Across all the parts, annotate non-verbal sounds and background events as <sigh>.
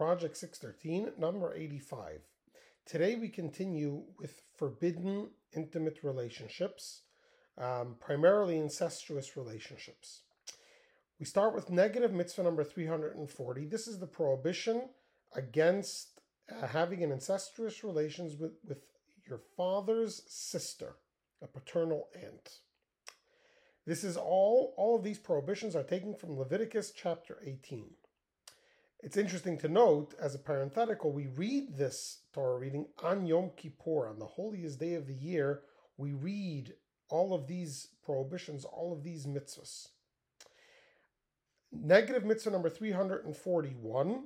Project 613, number 85. Today we continue with forbidden intimate relationships, um, primarily incestuous relationships. We start with negative mitzvah number 340. This is the prohibition against uh, having an incestuous relations with, with your father's sister, a paternal aunt. This is all, all of these prohibitions are taken from Leviticus chapter 18. It's interesting to note, as a parenthetical, we read this Torah reading on Yom Kippur, on the holiest day of the year. We read all of these prohibitions, all of these mitzvahs. Negative mitzvah number 341.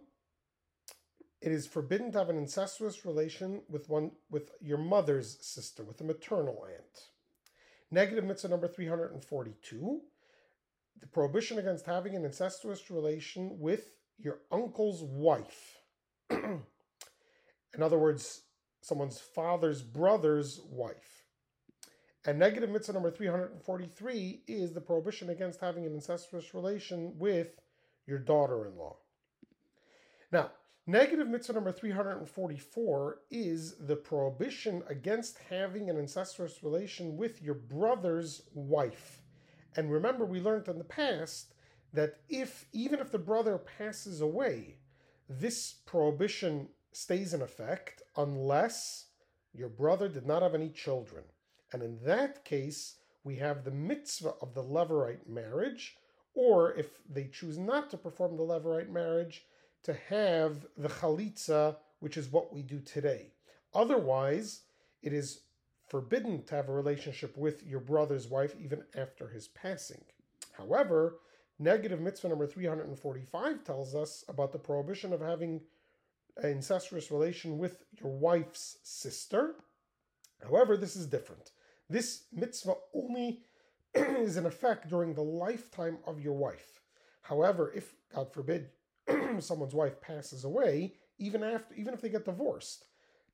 It is forbidden to have an incestuous relation with one with your mother's sister, with a maternal aunt. Negative mitzvah number 342. The prohibition against having an incestuous relation with your uncle's wife. <clears throat> In other words, someone's father's brother's wife. And negative mitzvah number 343 is the prohibition against having an incestuous relation with your daughter in law. Now, negative mitzvah number 344 is the prohibition against having an incestuous relation with your brother's wife. And remember, we learned in the past that if even if the brother passes away, this prohibition stays in effect unless your brother did not have any children. And in that case, we have the mitzvah of the levirate marriage, or if they choose not to perform the levirate marriage, to have the chalitza, which is what we do today. Otherwise, it is forbidden to have a relationship with your brother's wife even after his passing. However, Negative mitzvah number 345 tells us about the prohibition of having an incestuous relation with your wife's sister. However, this is different. This mitzvah only <clears throat> is in effect during the lifetime of your wife. However, if, God forbid, <clears throat> someone's wife passes away, even after even if they get divorced,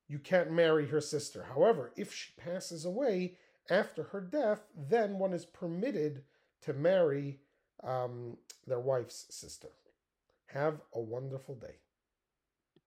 you can't marry her sister. However, if she passes away after her death, then one is permitted to marry um, their wife's sister. Have a wonderful day.